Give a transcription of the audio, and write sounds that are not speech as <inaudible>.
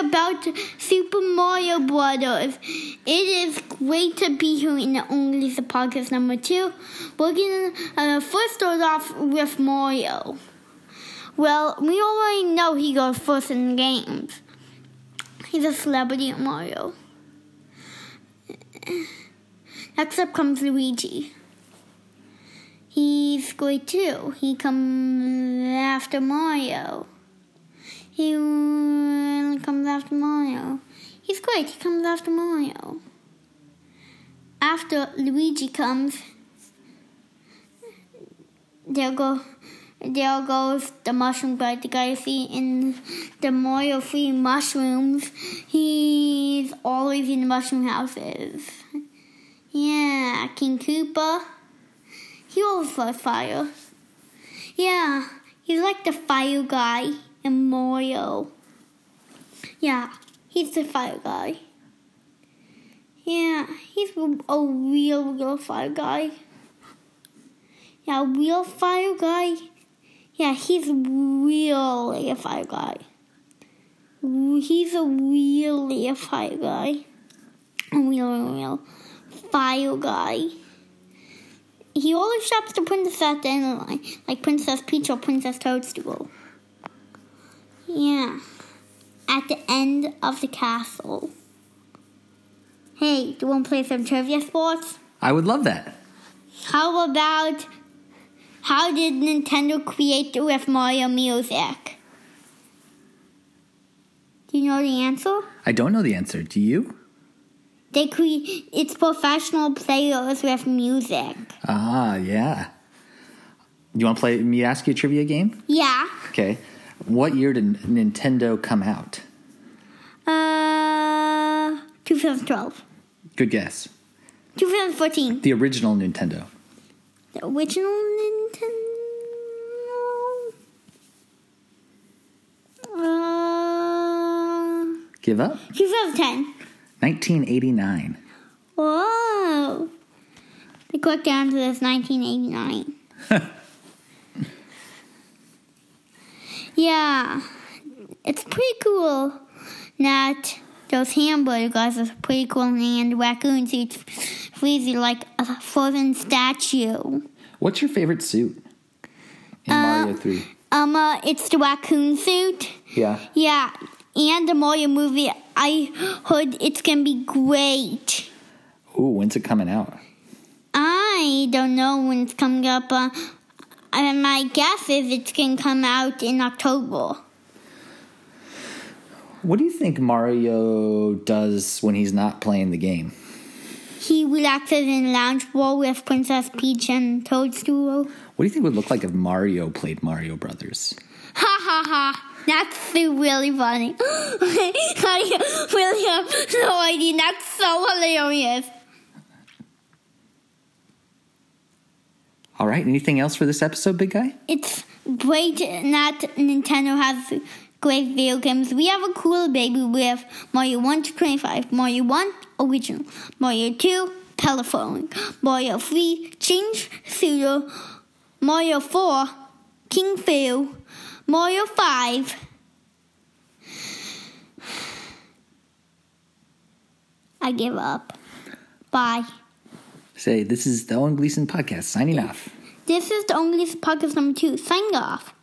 about Super Mario Brothers. It is great to be here in the Only the Podcast number two. We're gonna uh, first start off with Mario. Well, we already know he goes first in games. He's a celebrity Mario. Next up comes Luigi. He's great too. He comes after Mario. He comes after Mario. He's great. He comes after Mario. After Luigi comes, there go, there goes the mushroom guy. The guy you see in the Mario free mushrooms. He's always in the mushroom houses. Yeah, King Koopa. He always loves fire. Yeah, he's like the fire guy in Mario. Yeah, he's the fire guy. Yeah, he's a real, real fire guy. Yeah, real fire guy. Yeah, he's really a fire guy. He's a really a fire guy. A real, real fire guy. He always shops the princess at the end of the line, like Princess Peach or Princess Toadstool. Yeah, at the end of the castle. Hey, do you want to play some trivia sports? I would love that. How about how did Nintendo create the with Mario music? Do you know the answer? I don't know the answer. Do you? They create it's professional players with music. Ah, yeah. You want to play me ask you a trivia game? Yeah. Okay. What year did Nintendo come out? Uh, 2012. Good guess. 2014. The original Nintendo. The original Nintendo. Uh, Give up? 2010. 1989. Whoa. The correct answer is 1989. <laughs> yeah. It's pretty cool that those hamburger guys are pretty cool and the raccoon suits freezy like a frozen statue. What's your favorite suit in Mario 3? Um, uh, it's the raccoon suit. Yeah. Yeah, and the Mario movie. I heard it's gonna be great. Ooh, when's it coming out? I don't know when it's coming up. Uh, and my guess is it's gonna come out in October. What do you think Mario does when he's not playing the game? He relaxes in lounge bowl with Princess Peach and Toadstool. What do you think it would look like if Mario played Mario Brothers? Ha ha ha! That's so really funny. <gasps> I really have no idea. That's so hilarious. All right, anything else for this episode, big guy? It's great that Nintendo has great video games. We have a cool baby with Mario 1 to 25, Mario 1 original, Mario 2 telephone, Mario 3 change pseudo, Mario 4 King Phil, Mario 5 I give up. Bye. Say, this is the Owen Gleason podcast signing off. This is the only podcast number two. Sign off.